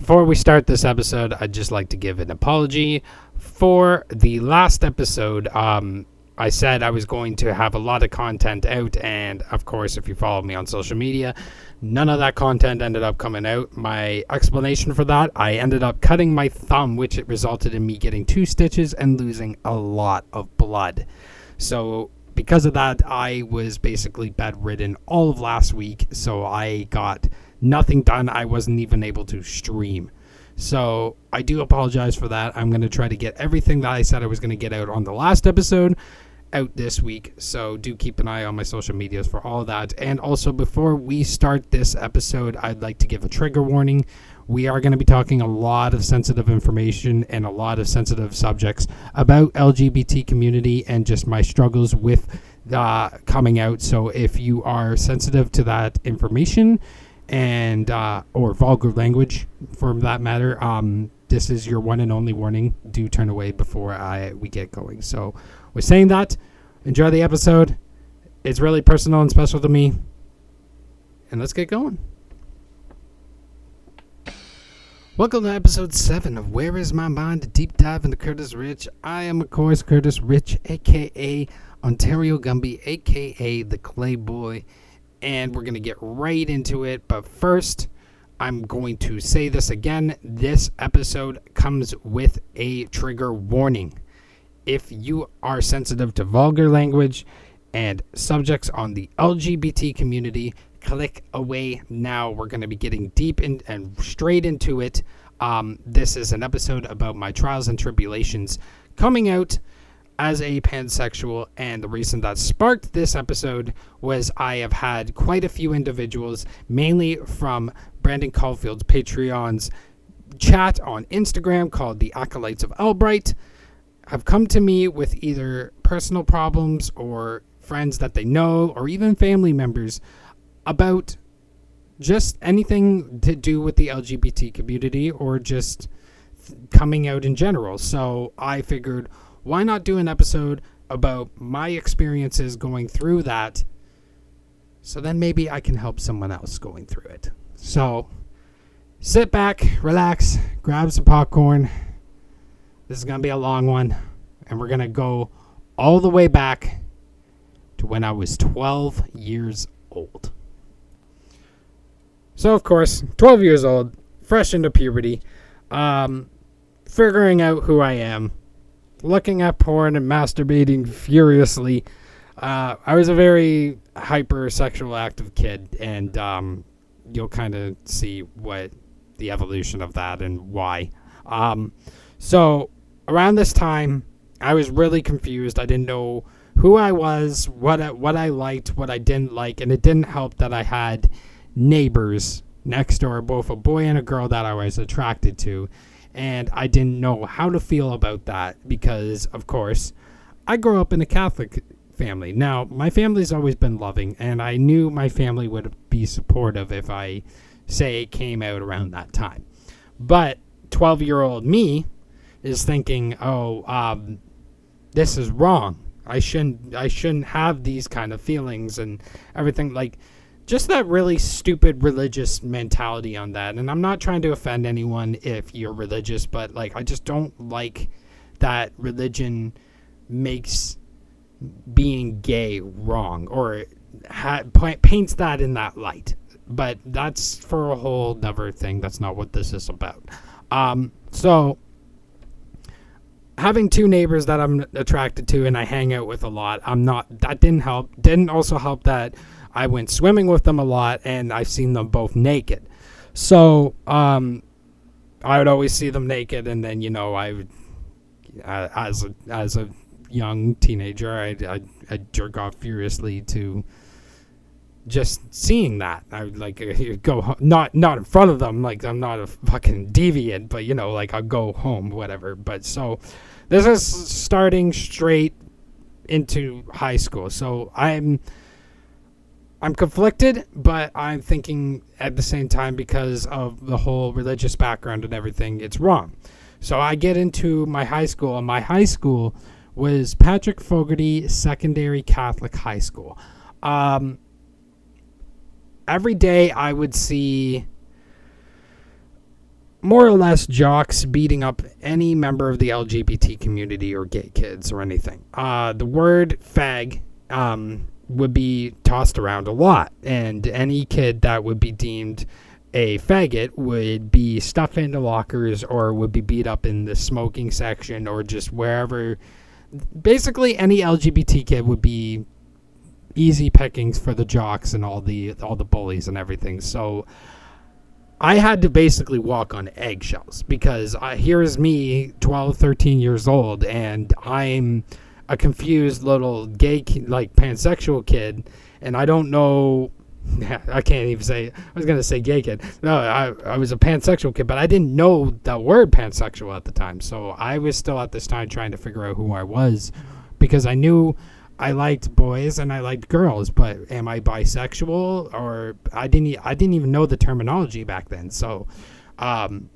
Before we start this episode, I'd just like to give an apology for the last episode. Um, I said I was going to have a lot of content out, and of course, if you follow me on social media, none of that content ended up coming out. My explanation for that, I ended up cutting my thumb, which it resulted in me getting two stitches and losing a lot of blood. So, because of that, I was basically bedridden all of last week, so I got nothing done. I wasn't even able to stream. So I do apologize for that. I'm going to try to get everything that I said I was going to get out on the last episode out this week. So do keep an eye on my social medias for all that. And also, before we start this episode, I'd like to give a trigger warning. We are going to be talking a lot of sensitive information and a lot of sensitive subjects about LGBT community and just my struggles with uh, coming out. So if you are sensitive to that information and uh, or vulgar language, for that matter, um, this is your one and only warning. Do turn away before I we get going. So with saying that, enjoy the episode. It's really personal and special to me. And let's get going. Welcome to episode 7 of Where Is My Mind? A deep dive into Curtis Rich. I am, of course, Curtis Rich, aka Ontario Gumby, aka the Clay Boy. And we're going to get right into it. But first, I'm going to say this again. This episode comes with a trigger warning if you are sensitive to vulgar language and subjects on the LGBT community, click away now. We're going to be getting deep in and straight into it. Um, this is an episode about my trials and tribulations coming out as a pansexual, and the reason that sparked this episode was I have had quite a few individuals, mainly from Brendone Caulfield's Patreon's chat on Instagram called the Acolytes of Albright have come to me with either personal problems or friends that they know or even family members about just anything to do with the LGBT community or just coming out in general. So I figured, why not do an episode about my experiences going through that? So then maybe I can help someone else going through it. So sit back, relax, grab some popcorn this is going to be a long one, and we're going to go all the way back to when I was 12 years old. So, of course, 12 years old, fresh into puberty, um, figuring out who I am, looking at porn and masturbating furiously. Uh, I was a very hypersexual active kid, and um, you'll kind of see what the evolution of that and why. Um, so around this time, I was really confused. I didn't know who I was, what I, what I liked, what I didn't like, and it didn't help that I had neighbors next door, both a boy and a girl that I was attracted to, and I didn't know how to feel about that because, of course, I grew up in a Catholic family. Now, my family's always been loving, and I knew my family would be supportive if I, say, came out around that time. But 12 year old me is thinking, "Oh, um, this is wrong. I shouldn't. I shouldn't have these kind of feelings and everything." Like, just that really stupid religious mentality on that. And I'm not trying to offend anyone if you're religious, but like, I just don't like that religion makes being gay wrong or ha- paints that in that light. But that's for a whole other thing. That's not what this is about. Um, so having two neighbors that I'm attracted to and I hang out with a lot, I'm not that didn't help. Didn't also help that I went swimming with them a lot and I've seen them both naked. So, um I would always see them naked and then, you know, I would uh, as a as a young teenager, I'd, I'd, jerk off furiously to just seeing that. I would like go not not in front of them like i'm not a fucking deviant but you know like i'll go home whatever. But so this is starting straight into high school. So i'm i'm conflicted but i'm thinking at the same time because of the whole religious background and everything it's wrong so i get into my high school and my high school was patrick fogarty secondary catholic high school um, every day I would see more or less jocks beating up any member of the LGBT community or gay kids or anything. Uh, the word fag um, would be tossed around a lot, and any kid that would be deemed a faggot would be stuffed into lockers or would be beat up in the smoking section or just wherever. Basically, any LGBT kid would be easy pickings for the jocks and all the all the bullies and everything. So I had to basically walk on eggshells because uh, here's me, 12, 13 years old, and I'm a confused little gay, like pansexual kid, and I don't know. I can't even say. I was gonna say gay kid. No, I I was a pansexual kid, but I didn't know the word pansexual at the time. So I was still at this time trying to figure out who I was, because I knew I liked boys and I liked girls, but am I bisexual or I didn't I didn't even know the terminology back then. So um,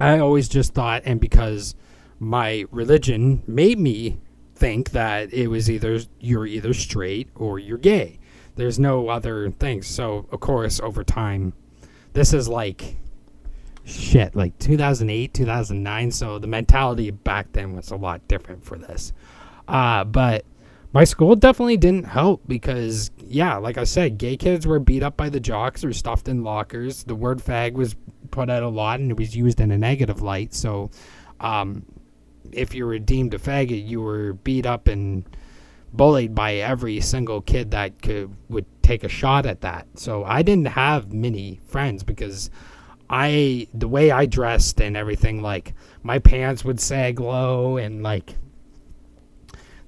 I always just thought and because my religion made me think that it was either you're either straight or you're gay. There's no other things. So of course over time this is like shit like 2008 2009 so the mentality back then was a lot different for this uh, but my school definitely didn't help because yeah like i said gay kids were beat up by the jocks or stuffed in lockers the word fag was put out a lot and it was used in a negative light so um, if you were deemed a faggot you were beat up and bullied by every single kid that could would take a shot at that so i didn't have many friends because i the way i dressed and everything like my pants would sag low and like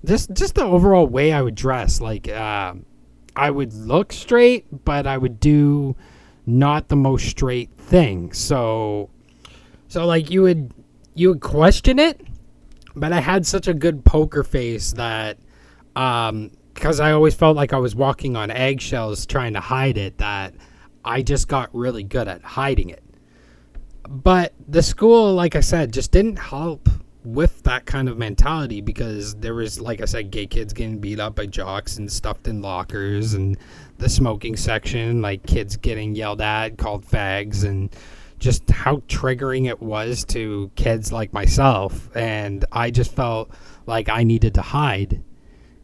just just the overall way I would dress. Like uh, I would look straight, but I would do not the most straight thing. So so like you would you would question it, but I had such a good poker face that um because I always felt like I was walking on eggshells trying to hide it that I just got really good at hiding it. But the school, like I said, just didn't help with that kind of mentality because there was like I said gay kids getting beat up by jocks and stuffed in lockers and the smoking section like kids getting yelled at called fags and just how triggering it was to kids like myself and I just felt like I needed to hide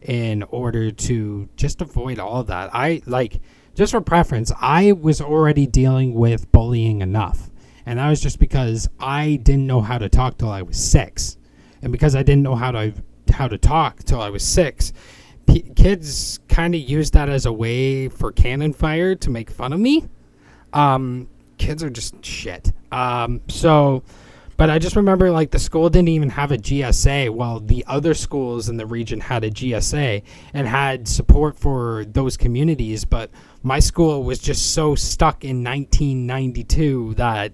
in order to just avoid all that. I like just for preference, I was already dealing with bullying enough and that was just because I didn't know how to talk till I was six, and because I didn't know how to how to talk till I was six, p- kids kind of used that as a way for cannon fire to make fun of me. Um, kids are just shit. Um, so, but I just remember like the school didn't even have a GSA, while the other schools in the region had a GSA and had support for those communities, but my school was just so stuck in 1992 that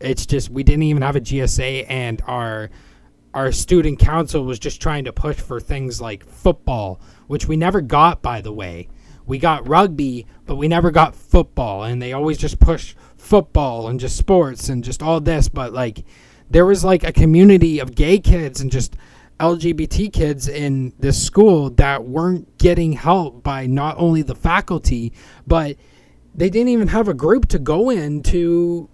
it's just we didn't even have a GSA and our our student council was just trying to push for things like football, which we never got by the way. We got rugby, but we never got football and they always just push football and just sports and just all this, but like there was like a community of gay kids and just LGBT kids in this school that weren't getting help by not only the faculty, but they didn't even have a group to go in to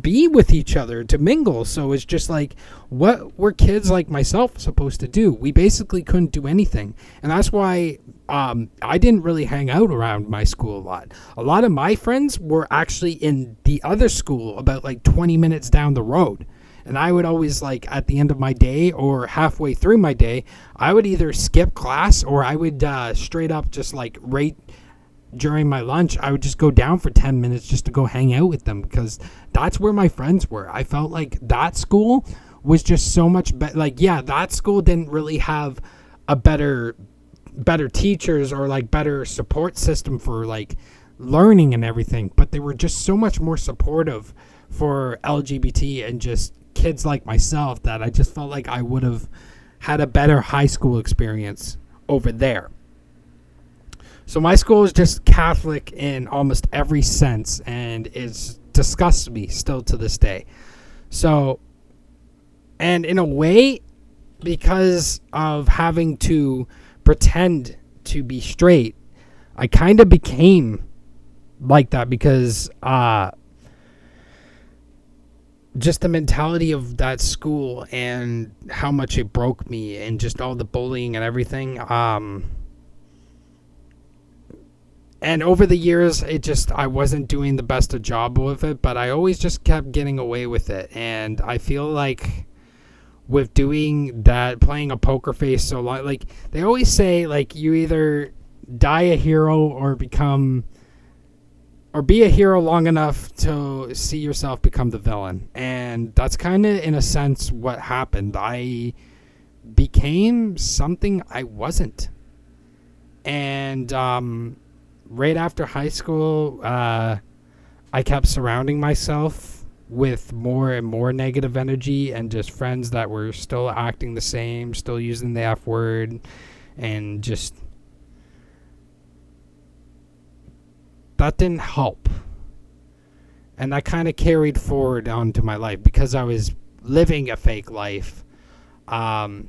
be with each other, to mingle. So it's just like, what were kids like myself supposed to do? We basically couldn't do anything. And that's why um, I didn't really hang out around my school a lot. A lot of my friends were actually in the other school about like 20 minutes down the road and I would always like at the end of my day or halfway through my day, I would either skip class or I would uh, straight up just like right during my lunch, I would just go down for 10 minutes just to go hang out with them because that's where my friends were. I felt like that school was just so much better. Like, yeah, that school didn't really have a better better teachers or like better support system for like learning and everything but they were just so much more supportive for lgbt and just kids like myself that I just felt like I would have had a better high school experience over there. So my school is just Catholic in almost every sense and it disgusts me still to this day. So and in a way because of having to pretend to be straight, I kind of became like that because uh just the mentality of that school and how much it broke me and just all the bullying and everything um and over the years it just i wasn't doing the best of job with it but i always just kept getting away with it and i feel like with doing that playing a poker face so long like they always say like you either die a hero or become or be a hero long enough to see yourself become the villain. And that's kind of, in a sense, what happened. I became something I wasn't. And um, right after high school, uh, I kept surrounding myself with more and more negative energy and just friends that were still acting the same, still using the F word, and just that didn't help. And that kind of carried forward onto my life because I was living a fake life. Um,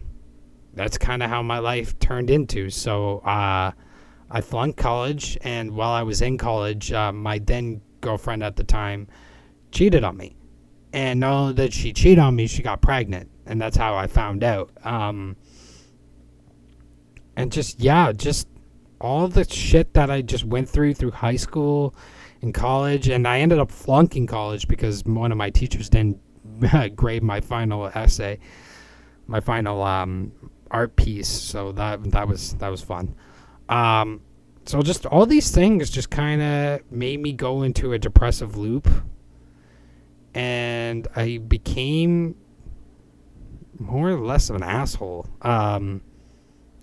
that's kind of how my life turned into. So uh, I flunked college, and while I was in college, uh, my then girlfriend at the time cheated on me. And not only did she cheat on me, she got pregnant, and that's how I found out. Um, and just yeah, just all the shit that I just went through through high school and college, and I ended up flunking college because one of my teachers didn't grade my final essay, my final um, art piece. So that that was that was fun. Um, so just all these things just kind of made me go into a depressive loop, and I became more or less of an asshole. Um,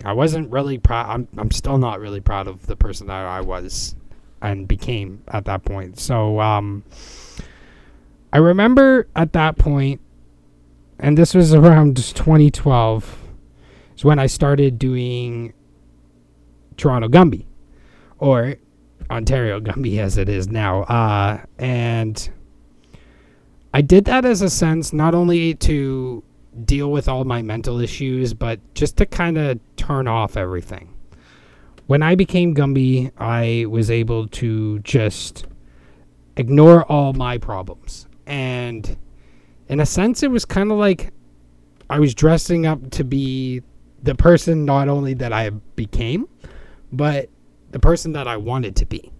I wasn't really proud. I'm, I'm still not really proud of the person that I was and became at that point. So, um, I remember at that point, and this was around 2012, is when I started doing Toronto Gumby, or Ontario Gumby as it is now. Uh, and I did that as a sense not only to deal with all my mental issues, but just to kind of turn off everything. When I became Gumby, I was able to just ignore all my problems. And in a sense, it was kind of like I was dressing up to be the person not only that I became, but the person that I wanted to be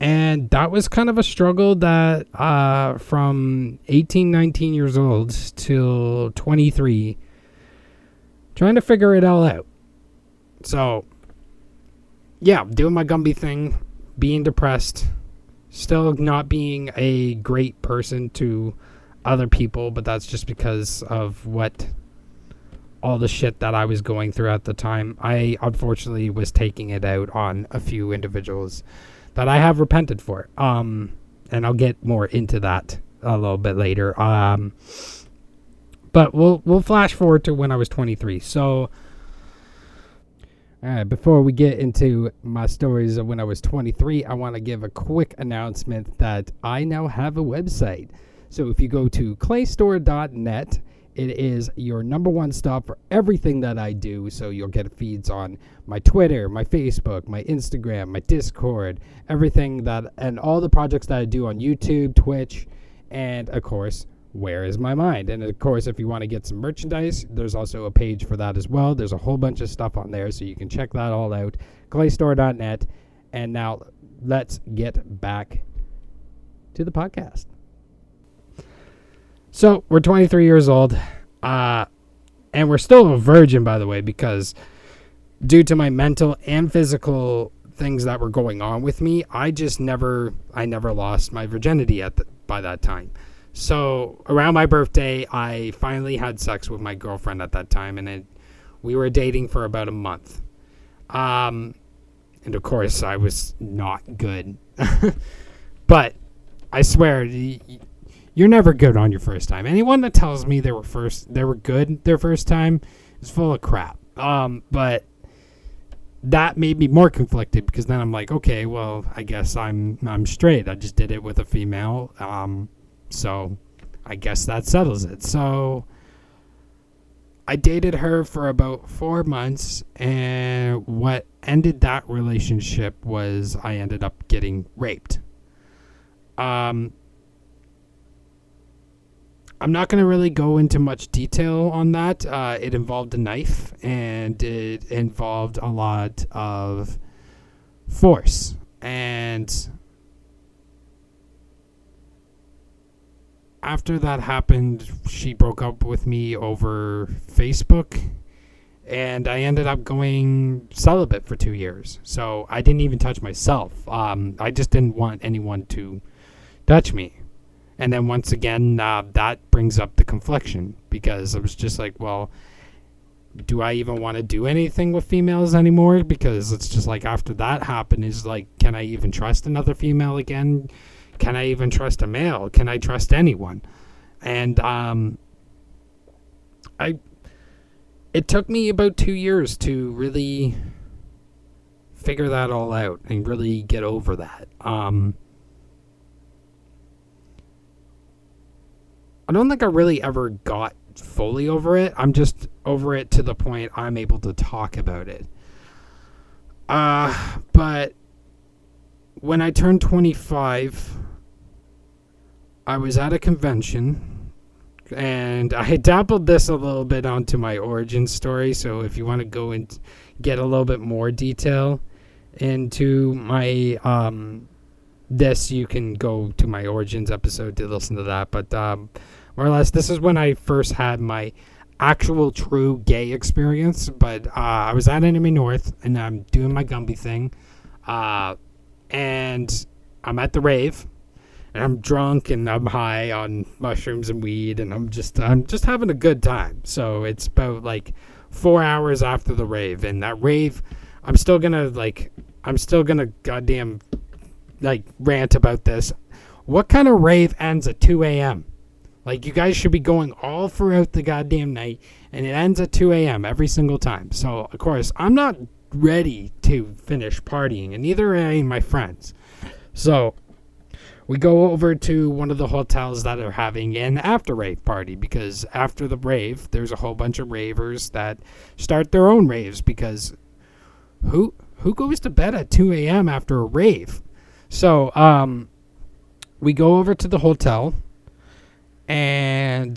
and that was kind of a struggle that uh, from 18 19 years old till 23 trying to figure it all out. So yeah doing my gumby thing being depressed still not being a great person to other people but that's just because of what all the shit that I was going through at the time. I unfortunately was taking it out on a few individuals that I have repented for. Um, and I'll get more into that a little bit later. Um, but we'll we'll flash forward to when I was 23. So, before we get into my stories of when I was 23, I want to give a quick announcement that I now have a website. So if you go to claystore.net it is your number one stop for everything that I do. So you'll get feeds on my Twitter, my Facebook, my Instagram, my Discord, everything that, and all the projects that I do on YouTube, Twitch, and of course, Where is My Mind? And of course, if you want to get some merchandise, there's also a page for that as well. There's a whole bunch of stuff on there, so you can check that all out. Claystore.net. And now let's get back to the podcast. So we're 23 years old, uh, and we're still a virgin, by the way, because due to my mental and physical things that were going on with me, I just never, I never lost my virginity at the, by that time. So around my birthday, I finally had sex with my girlfriend at that time, and it, we were dating for about a month. Um, and of course, I was not good. but I swear, you're never good on your first time. Anyone that tells me they were first they were good their first time is full of crap. Um, but that made me more conflicted because then I'm like, okay, well, I guess I'm I'm straight. I just did it with a female. Um, so I guess that settles it. So I dated her for about four months, and what ended that relationship was I ended up getting raped. Um, I'm not going to really go into much detail on that. Uh, it involved a knife and it involved a lot of force. And after that happened, she broke up with me over Facebook. And I ended up going celibate for two years. So I didn't even touch myself. Um, I just didn't want anyone to touch me. And then once again, uh, that brings up the confliction because I was just like, well, do I even want to do anything with females anymore? Because it's just like after that happened, is like, can I even trust another female again? Can I even trust a male? Can I trust anyone? And um, I, it took me about two years to really figure that all out and really get over that. Um, I don't think I really ever got fully over it. I'm just over it to the point I'm able to talk about it. Uh, but when I turned 25, I was at a convention and I dabbled this a little bit onto my origin story. So if you want to go and get a little bit more detail into my um, this, you can go to my origins episode to listen to that. But um, more or less, this is when I first had my actual true gay experience. But uh, I was at Anime North and I'm doing my Gumby thing. Uh, and I'm at the rave and I'm drunk and I'm high on mushrooms and weed and I'm just I'm just having a good time. So it's about like four hours after the rave and that rave I'm still gonna like I'm still gonna goddamn like rant about this. What kind of rave ends at 2 a.m.? Like you guys should be going all throughout the goddamn night, and it ends at 2 a.m. every single time. So of course I'm not ready to finish partying, and neither are any of my friends. So we go over to one of the hotels that are having an after rave party because after the rave, there's a whole bunch of ravers that start their own raves because who who goes to bed at 2 a.m. after a rave? So um, we go over to the hotel and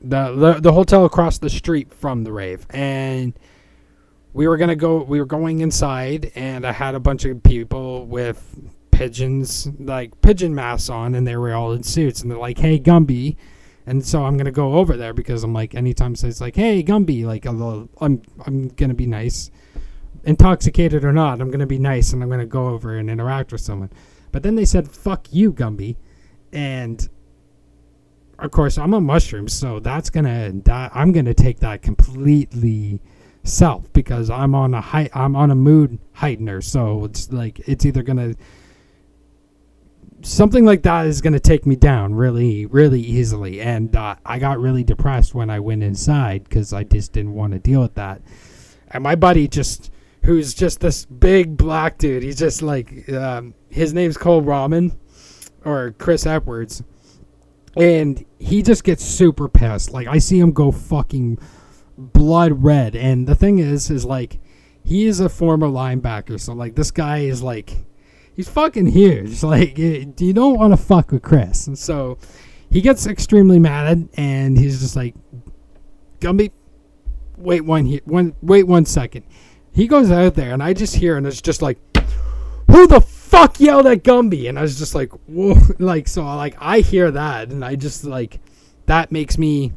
the, the the hotel across the street from the rave. And we were gonna go we were going inside and i had a bunch of people with pigeons like pigeon masks on and they were all in suits and they're like hey gumby. And so i'm gonna go over there because i'm like anytime it's like hey gumby like i'm i'm gonna be nice. Intoxicated or not i'm gonna be nice and i'm gonna go over and interact with someone. But then they said fuck you gumby. And of course I'm a mushroom, so that's gonna that, I'm gonna take that completely self because I'm on a height I'm on a mood heightener, so it's like it's either gonna something like that is gonna take me down really really easily, and uh, I got really depressed when I went inside because I just didn't want to deal with that, and my buddy just who's just this big black dude, he's just like um, his name's Cole Ramen or Chris Edwards and he just gets super pissed. Like I see him go fucking blood red. And the thing is, is like he is a former linebacker, so like this guy is like he's fucking huge. Like eh, you don't want to fuck with Chris, and so he gets extremely mad, and he's just like, Gumby, wait one here, one wait one second. He goes out there, and I just hear, and it's just like, who the fuck yelled at Gumby, and I was just like, whoa, like so, like I hear that, and I just like that makes me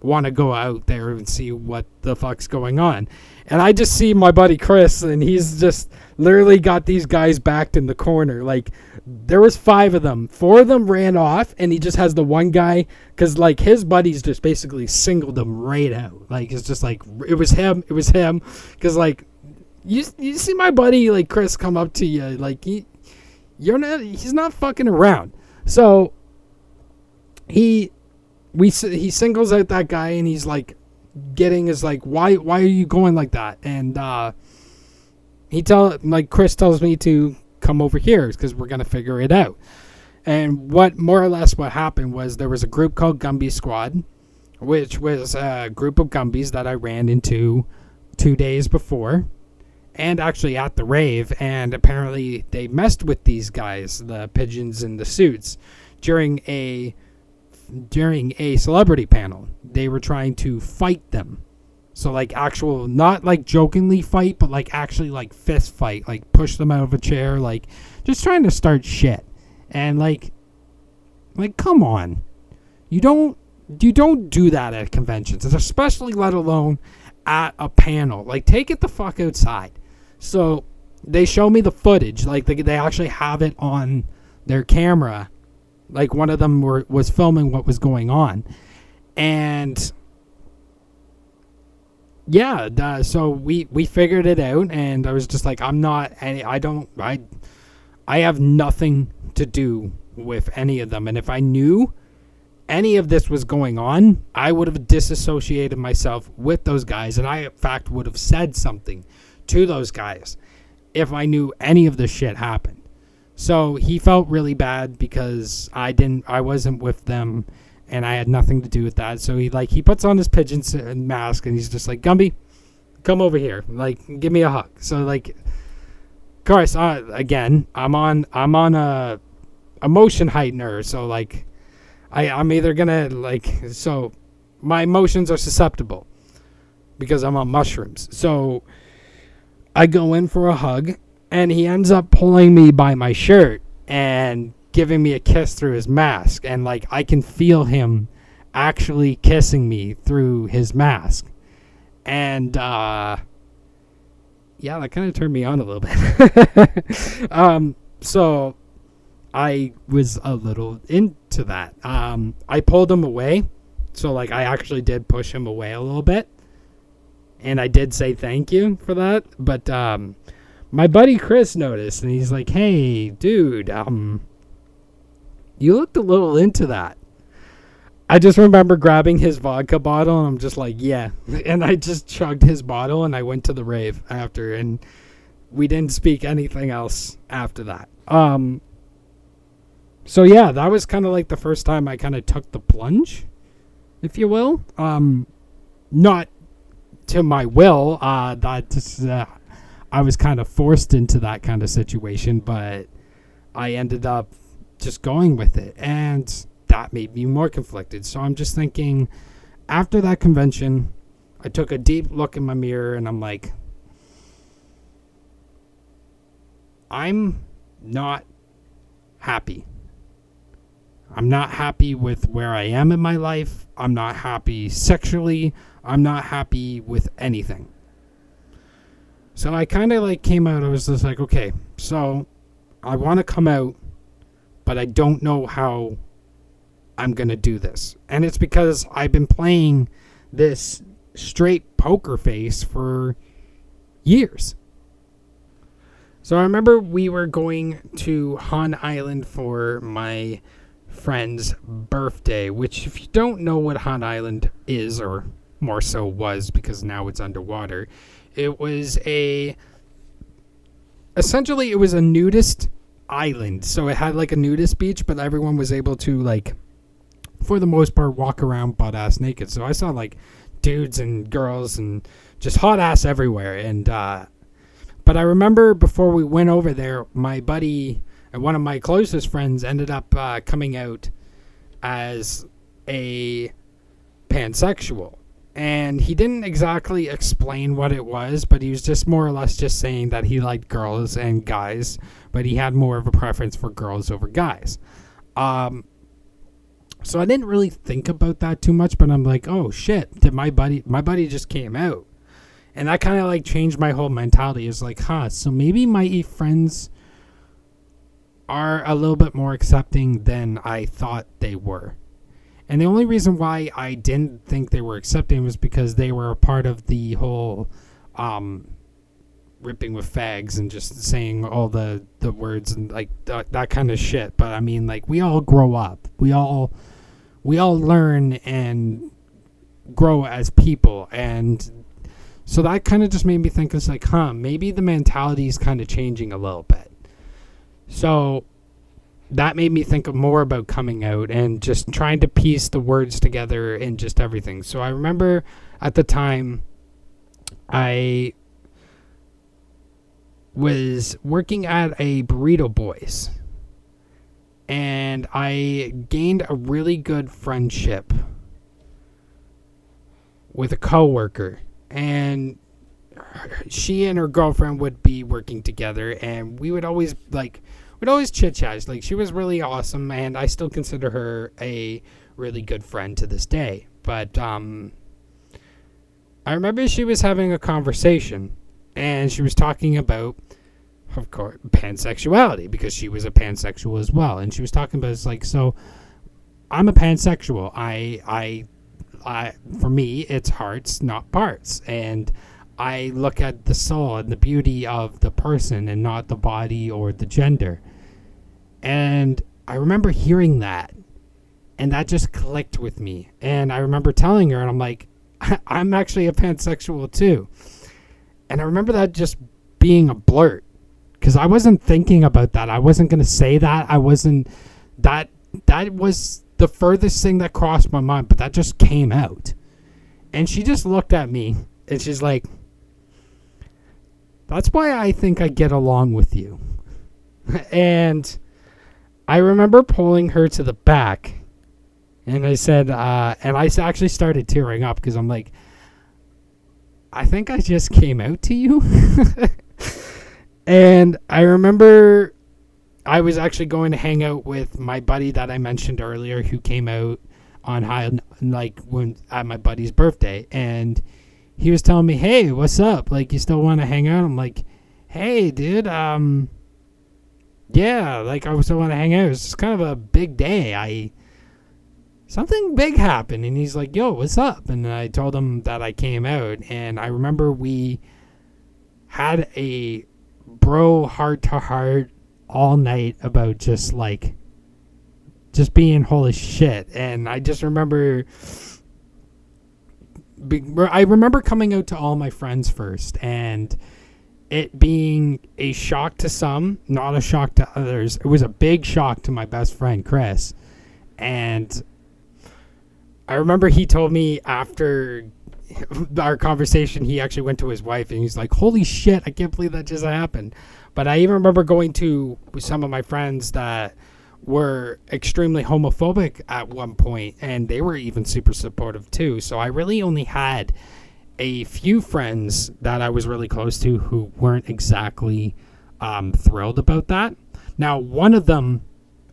want to go out there and see what the fuck's going on. And I just see my buddy Chris, and he's just literally got these guys backed in the corner. Like there was five of them, four of them ran off, and he just has the one guy because like his buddies just basically singled him right out. Like it's just like it was him, it was him, because like you you see my buddy like Chris come up to you like he you're not he's not fucking around. So he we he singles out that guy and he's like getting his like why why are you going like that? And uh he tell like Chris tells me to come over here because we're gonna figure it out. And what more or less what happened was there was a group called Gumby Squad, which was a group of Gumbies that I ran into two days before and actually at the rave, and apparently they messed with these guys, the pigeons in the suits, during a during a celebrity panel. They were trying to fight them. So like actual not like jokingly fight, but like actually like fist fight, like push them out of a chair, like just trying to start shit. And like like come on. You don't you don't do that at conventions, especially let alone at a panel. Like take it the fuck outside. So they show me the footage, like they, they actually have it on their camera. Like one of them were was filming what was going on. And yeah, uh, so we we figured it out, and I was just like, I'm not any. I don't. I I have nothing to do with any of them, and if I knew any of this was going on, I would have disassociated myself with those guys, and I in fact would have said something to those guys if I knew any of this shit happened. So he felt really bad because I didn't. I wasn't with them and I had nothing to do with that. So he like he puts on his pigeon mask and he's just like Gumby, come over here, like give me a hug. So like, of course, again, I'm on I'm on a emotion heightener, so like, I I'm either gonna like so my emotions are susceptible because I'm on mushrooms. So I go in for a hug and he ends up pulling me by my shirt and giving me a kiss through his mask and like I can feel him actually kissing me through his mask. And uh yeah, that kind of turned me on a little bit. um so I was a little into that. Um I pulled him away. So like I actually did push him away a little bit. And I did say thank you for that, but um my buddy Chris noticed and he's like, "Hey, dude, um you looked a little into that. I just remember grabbing his vodka bottle and I'm just like, yeah. And I just chugged his bottle and I went to the rave after and we didn't speak anything else after that. Um so yeah, that was kind of like the first time I kind of took the plunge, if you will. Um not to my will, uh just, uh, I was kind of forced into that kind of situation, but I ended up just going with it. And that made me more conflicted. So I'm just thinking after that convention, I took a deep look in my mirror and I'm like, I'm not happy. I'm not happy with where I am in my life. I'm not happy sexually. I'm not happy with anything. So I kind of like came out. I was just like, okay, so I want to come out but I don't know how I'm going to do this. And it's because I've been playing this straight poker face for years. So I remember we were going to Han Island for my friend's birthday, which, if you don't know what Han Island is, or more so was because now it's underwater, it was a. Essentially, it was a nudist island. So it had like a nudist beach, but everyone was able to like for the most part walk around butt ass naked. So I saw like dudes and girls and just hot ass everywhere and uh but I remember before we went over there, my buddy and one of my closest friends ended up uh, coming out as a pansexual and he didn't exactly explain what it was, but he was just more or less just saying that he liked girls and guys, but he had more of a preference for girls over guys. Um, so I didn't really think about that too much, but I'm like, oh shit, did my buddy my buddy just came out, and that kind of like changed my whole mentality. Is like, huh, so maybe my friends are a little bit more accepting than I thought they were. And the only reason why I didn't think they were accepting was because they were a part of the whole um, ripping with fags and just saying all the, the words and like th- that kind of shit. But I mean, like we all grow up. We all we all learn and grow as people and so that kind of just made me think it's like huh maybe the mentality is kind of changing a little bit so that made me think more about coming out and just trying to piece the words together and just everything. So I remember at the time I was working at a Burrito Boyz. and I gained a really good friendship with a coworker, and she and her girlfriend would be working together, and we would always like we'd always chit chat. Like she was really awesome, and I still consider her a really good friend to this day. But um, I remember she was having a conversation, and she was talking about, of course, pansexuality because she was a pansexual as well, and she was talking about it's like so. I'm a pansexual. I I I for me it's hearts, not parts, and I look at the soul and the beauty of the person and not the body or the gender. And I remember hearing that and that just clicked with me. And I remember telling her and I'm like I'm actually a pansexual too. And I remember that just being a blurt cuz I wasn't thinking about that. I wasn't going to say that. I wasn't that that was the furthest thing that crossed my mind, but that just came out. And she just looked at me and she's like, That's why I think I get along with you. and I remember pulling her to the back. And I said, uh, and I actually started tearing up because I'm like, I think I just came out to you. and I remember I was actually going to hang out with my buddy that I mentioned earlier who came out on high like when at my buddy's birthday and he was telling me, "Hey, what's up? Like you still want to hang out?" I'm like, "Hey, dude, um yeah, like I was still want to hang out. It's kind of a big day. I something big happened and he's like, "Yo, what's up?" And I told him that I came out and I remember we had a bro heart to heart all night about just like just being holy shit and i just remember i remember coming out to all my friends first and it being a shock to some not a shock to others. It was a big shock to my best friend chris. And i remember he told me after our conversation he actually went to his wife and he's like holy shit i can't believe that just happened. But I even remember going to some of my friends that were extremely homophobic at one point, and they were even super supportive too. So I really only had a few friends that I was really close to who weren't exactly um, thrilled about that. Now, one of them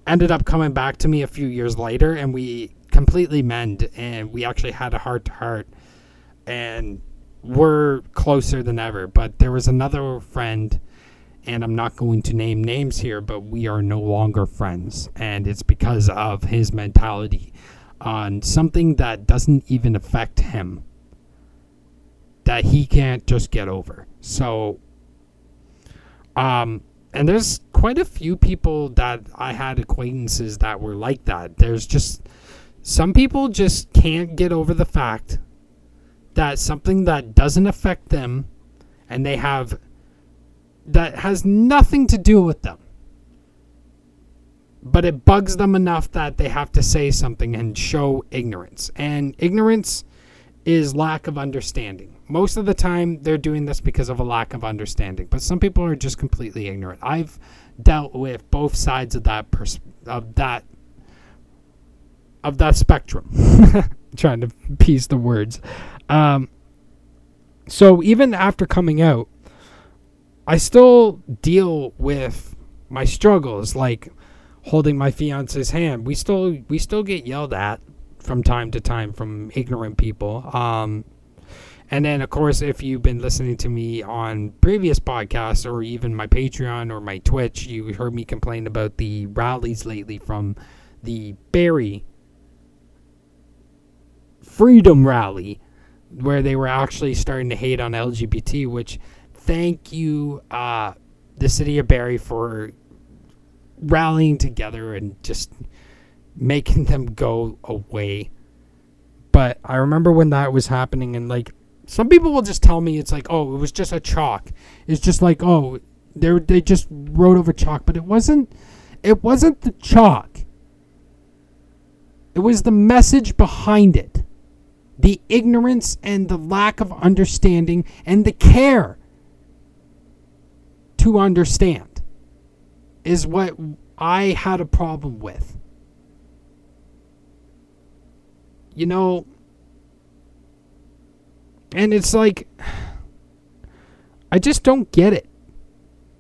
ended up coming back to me a few years later, and we completely mend, and we actually had a heart to heart, and we're closer than ever. But there was another friend and I'm not going to name names here, but we are no longer friends. And it's because of his mentality on something that doesn't even affect him that he can't just get over. So, um, and there's quite a few people that I had acquaintances that were like that. There's just some people just can't get over the fact that something that doesn't affect them and they have that has nothing to do with them. But it bugs them enough that they have to say something and show ignorance. And ignorance is lack of understanding. Most of the time, they're doing this because of a lack of understanding. But some people are just completely ignorant. I've dealt with both sides of that pers- of that of that spectrum. trying to piece the words. Um, so even after coming out, I still deal with my struggles, like holding my fiance's hand. We still we still get yelled at from time to time from ignorant people. Um, and then, of course, if you've been listening to me on previous podcasts or even my Patreon or my Twitch, you heard me complain about the rallies lately from the Barrie Freedom Rally, where they were actually starting to hate on LGBT, which thank you, uh, the city of Barrie, for rallying together and just making them go away. But I remember when that was happening, and like some people will just tell me it's like, oh, it was just a chalk. It's just like, oh, they they just wrote over chalk, but it wasn't. It wasn't the chalk. It was the message behind it. The ignorance and the lack of understanding and the care to understand is what I had a problem with. You know, and it's like, I just don't get it.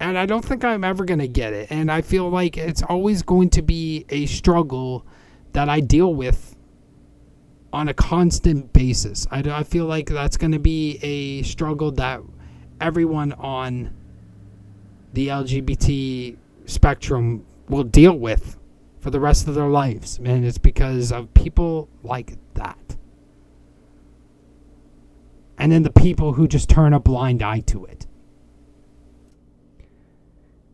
And I don't think I'm ever going to get it. And I feel like it's always going to be a struggle that I deal with on a constant basis. I, I feel like that's going to be a struggle that everyone on the LGBT spectrum will deal with for the rest of their lives. And it's because of people like that. And then the people who just turn a blind eye to it.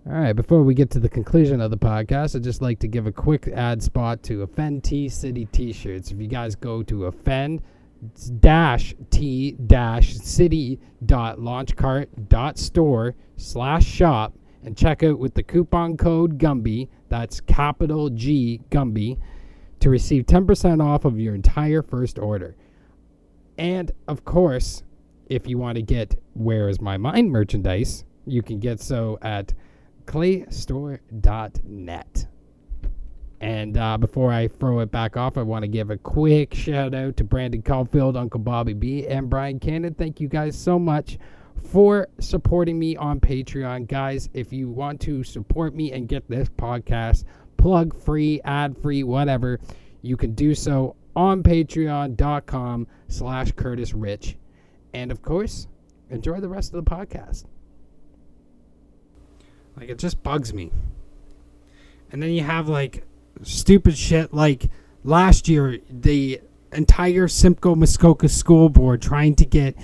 All right, before we get to the conclusion of the podcast, I'd just like to give a quick ad spot to Offend T City t shirts. If you guys go to offend dash t dash city dot launchcart dot store slash shop and check out with the coupon code Gumby, that's capital G Gumby, to receive 10% off of your entire first order. And of course, if you want to get Where Is My Mind merchandise, you can get so at claystore.net. And uh, before I throw it back off, I want to give a quick shout out to Brendone Caulfield, Uncle Bobby B, and Brian Cannon. Thank you guys so much for supporting me on Patreon. Guys, if you want to support me and get this podcast plug free, ad free, whatever, you can do so on patreon.com slash Curtis Rich. And of course, enjoy the rest of the podcast. Like it just bugs me. And then you have like stupid shit like last year the entire Simcoe Muskoka school board trying to get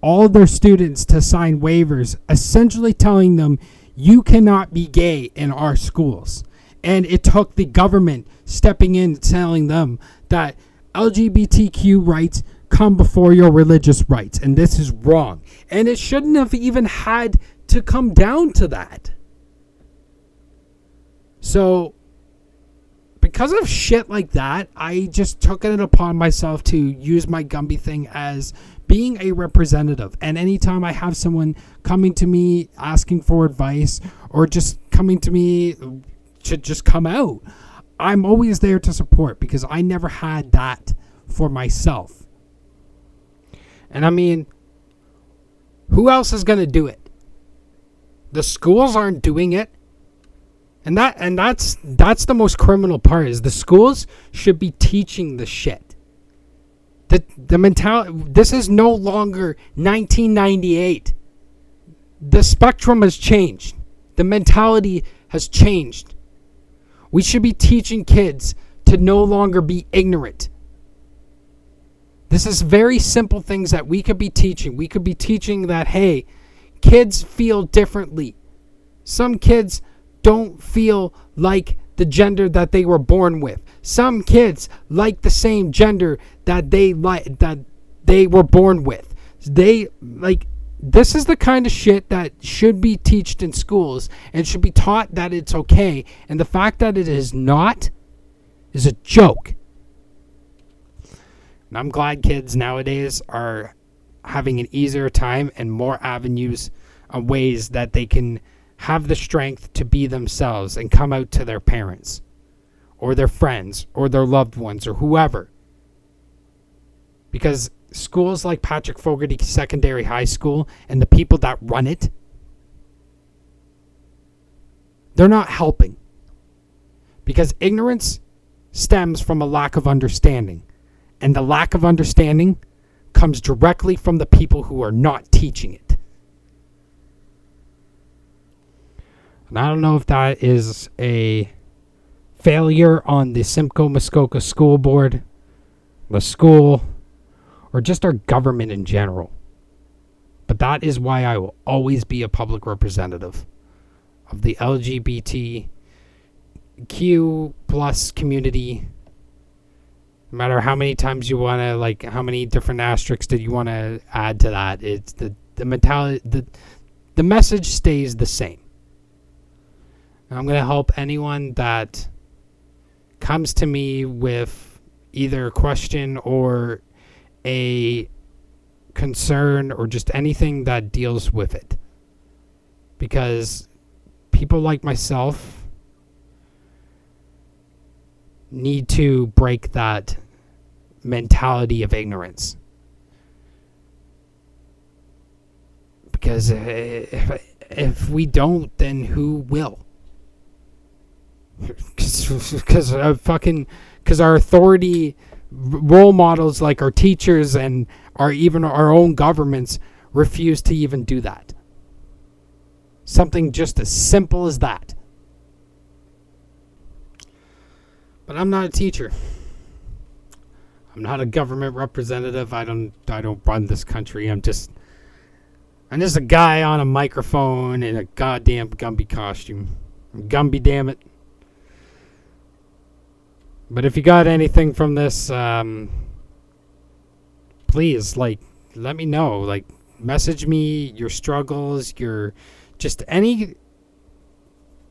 all their students to sign waivers essentially telling them you cannot be gay in our schools. And it took the government stepping in telling them that LGBTQ rights come before your religious rights and this is wrong. And it shouldn't have even had to come down to that. So, because of shit like that, I just took it upon myself to use my Gumby thing as being a representative. And anytime I have someone coming to me asking for advice or just coming to me to just come out, I'm always there to support because I never had that for myself. And I mean, who else is going to do it? The schools aren't doing it and that and that's that's the most criminal part is the schools should be teaching the shit. The the mentality this is no longer 1998. The spectrum has changed. The mentality has changed. We should be teaching kids to no longer be ignorant. This is very simple things that we could be teaching. We could be teaching that hey, kids feel differently. Some kids don't feel like the gender that they were born with. Some kids like the same gender that they like that they were born with. They like this is the kind of shit that should be taught in schools and should be taught that it's okay. And the fact that it is not is a joke. And I'm glad kids nowadays are having an easier time and more avenues and ways that they can have the strength to be themselves and come out to their parents or their friends or their loved ones or whoever. Because schools like Patrick Fogarty Secondary High School and the people that run it, they're not helping. Because ignorance stems from a lack of understanding. And the lack of understanding comes directly from the people who are not teaching it. And I don't know if that is a failure on the Simcoe Muskoka School Board, the school, or just our government in general. But that is why I will always be a public representative of the LGBTQ plus community. No matter how many times you want to, like, how many different asterisks did you want to add to that? It's the the mentality, the the message stays the same. I'm going to help anyone that comes to me with either a question or a concern or just anything that deals with it. Because people like myself need to break that mentality of ignorance. Because if, if we don't, then who will? Because fucking, because our authority role models like our teachers and our even our own governments refuse to even do that. Something just as simple as that. But I'm not a teacher. I'm not a government representative. I don't I don't run this country. I'm just I'm just a guy on a microphone in a goddamn Gumby costume. Gumby, damn it. But if you got anything from this, um, please, like, let me know. Like, message me your struggles, your just any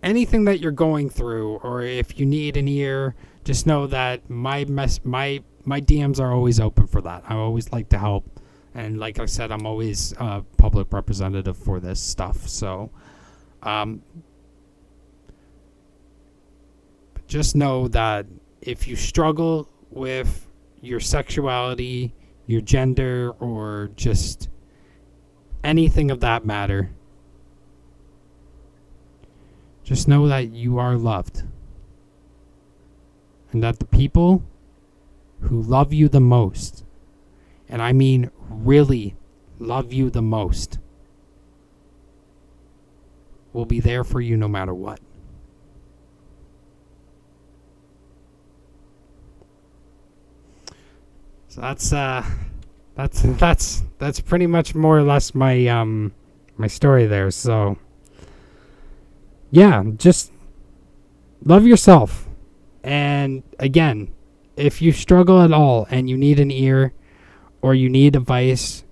anything that you're going through, or if you need an ear, just know that my mess my my DMs are always open for that. I always like to help, and like I said, I'm always a public representative for this stuff. So, um, just know that if you struggle with your sexuality, your gender, or just anything of that matter, just know that you are loved. And that the people who love you the most, and I mean really love you the most, will be there for you no matter what. That's uh that's that's that's pretty much more or less my um my story there. So yeah, just love yourself. And again, if you struggle at all and you need an ear or you need advice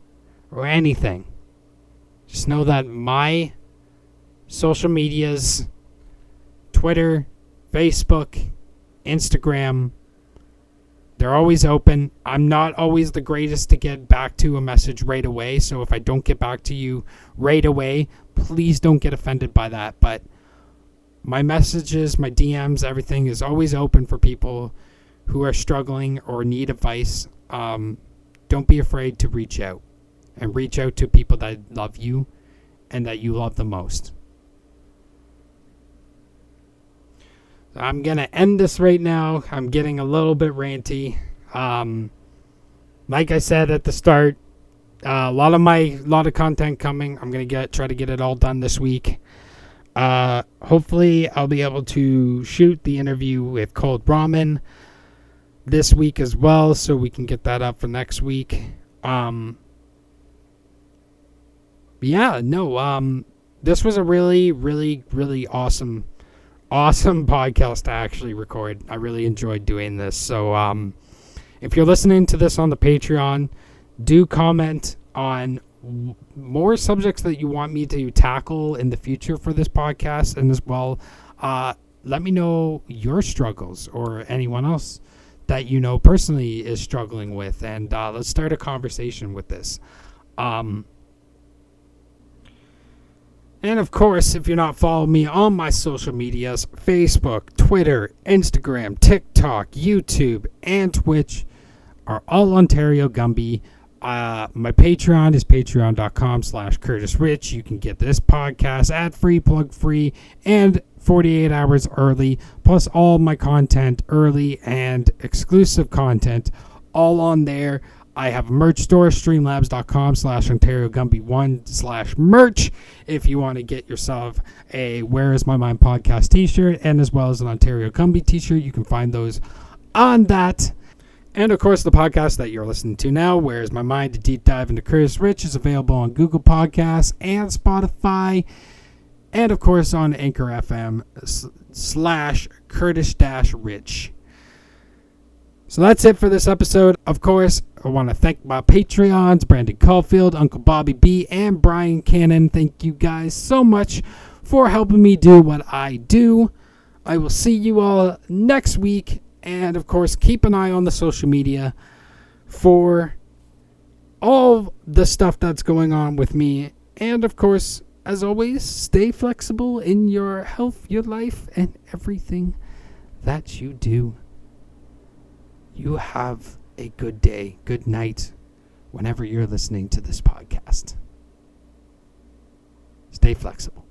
or anything, just know that my social medias Twitter, Facebook, Instagram, they're always open. I'm not always the greatest to get back to a message right away. So if I don't get back to you right away, please don't get offended by that. But my messages, my DMs, everything is always open for people who are struggling or need advice. Um, don't be afraid to reach out and reach out to people that love you and that you love the most. I'm going to end this right now. I'm getting a little bit ranty. Um, like I said at the start, uh, a lot of my lot of content coming. I'm gonna get try to get it all done this week. Uh, hopefully, I'll be able to shoot the interview with Cold Ramen this week as well, so we can get that up for next week. Um, yeah, no, um, this was a really, really, really awesome awesome podcast to actually record. I really enjoyed doing this. So, um, if you're listening to this on the Patreon, do comment on more subjects that you want me to tackle in the future for this podcast, and as well, uh, let me know your struggles or anyone else that you know personally is struggling with, and uh, let's start a conversation with this. Um, and of course, if you're not following me on my social medias Facebook, Twitter, Instagram, TikTok, YouTube, and Twitch are all Ontario Gumby. Uh, my Patreon is patreon.com slash Curtis Rich. You can get this podcast ad free, plug free, and 48 hours early, plus all my content early and exclusive content all on there. I have a merch store, streamlabs.com slash Ontario Gumby 1 slash merch if you want to get yourself a Where Is My Mind podcast t shirt and as well as an Ontario Gumby t shirt. You can find those on that. And of course, the podcast that you're listening to now, Where Is My Mind, a deep dive into Curtis Rich, is available on Google Podcasts and Spotify. And of course, on Anchor FM slash Curtis Rich. So that's it for this episode. Of course, I want to thank my Patreons, Brendone Caulfield, Uncle Bobby B, and Brian Cannon. Thank you guys so much for helping me do what I do. I will see you all next week. And of course, keep an eye on the social media for all the stuff that's going on with me. And of course, as always, stay flexible in your health, your life, and everything that you do. You have a good day, good night, whenever you're listening to this podcast. Stay flexible.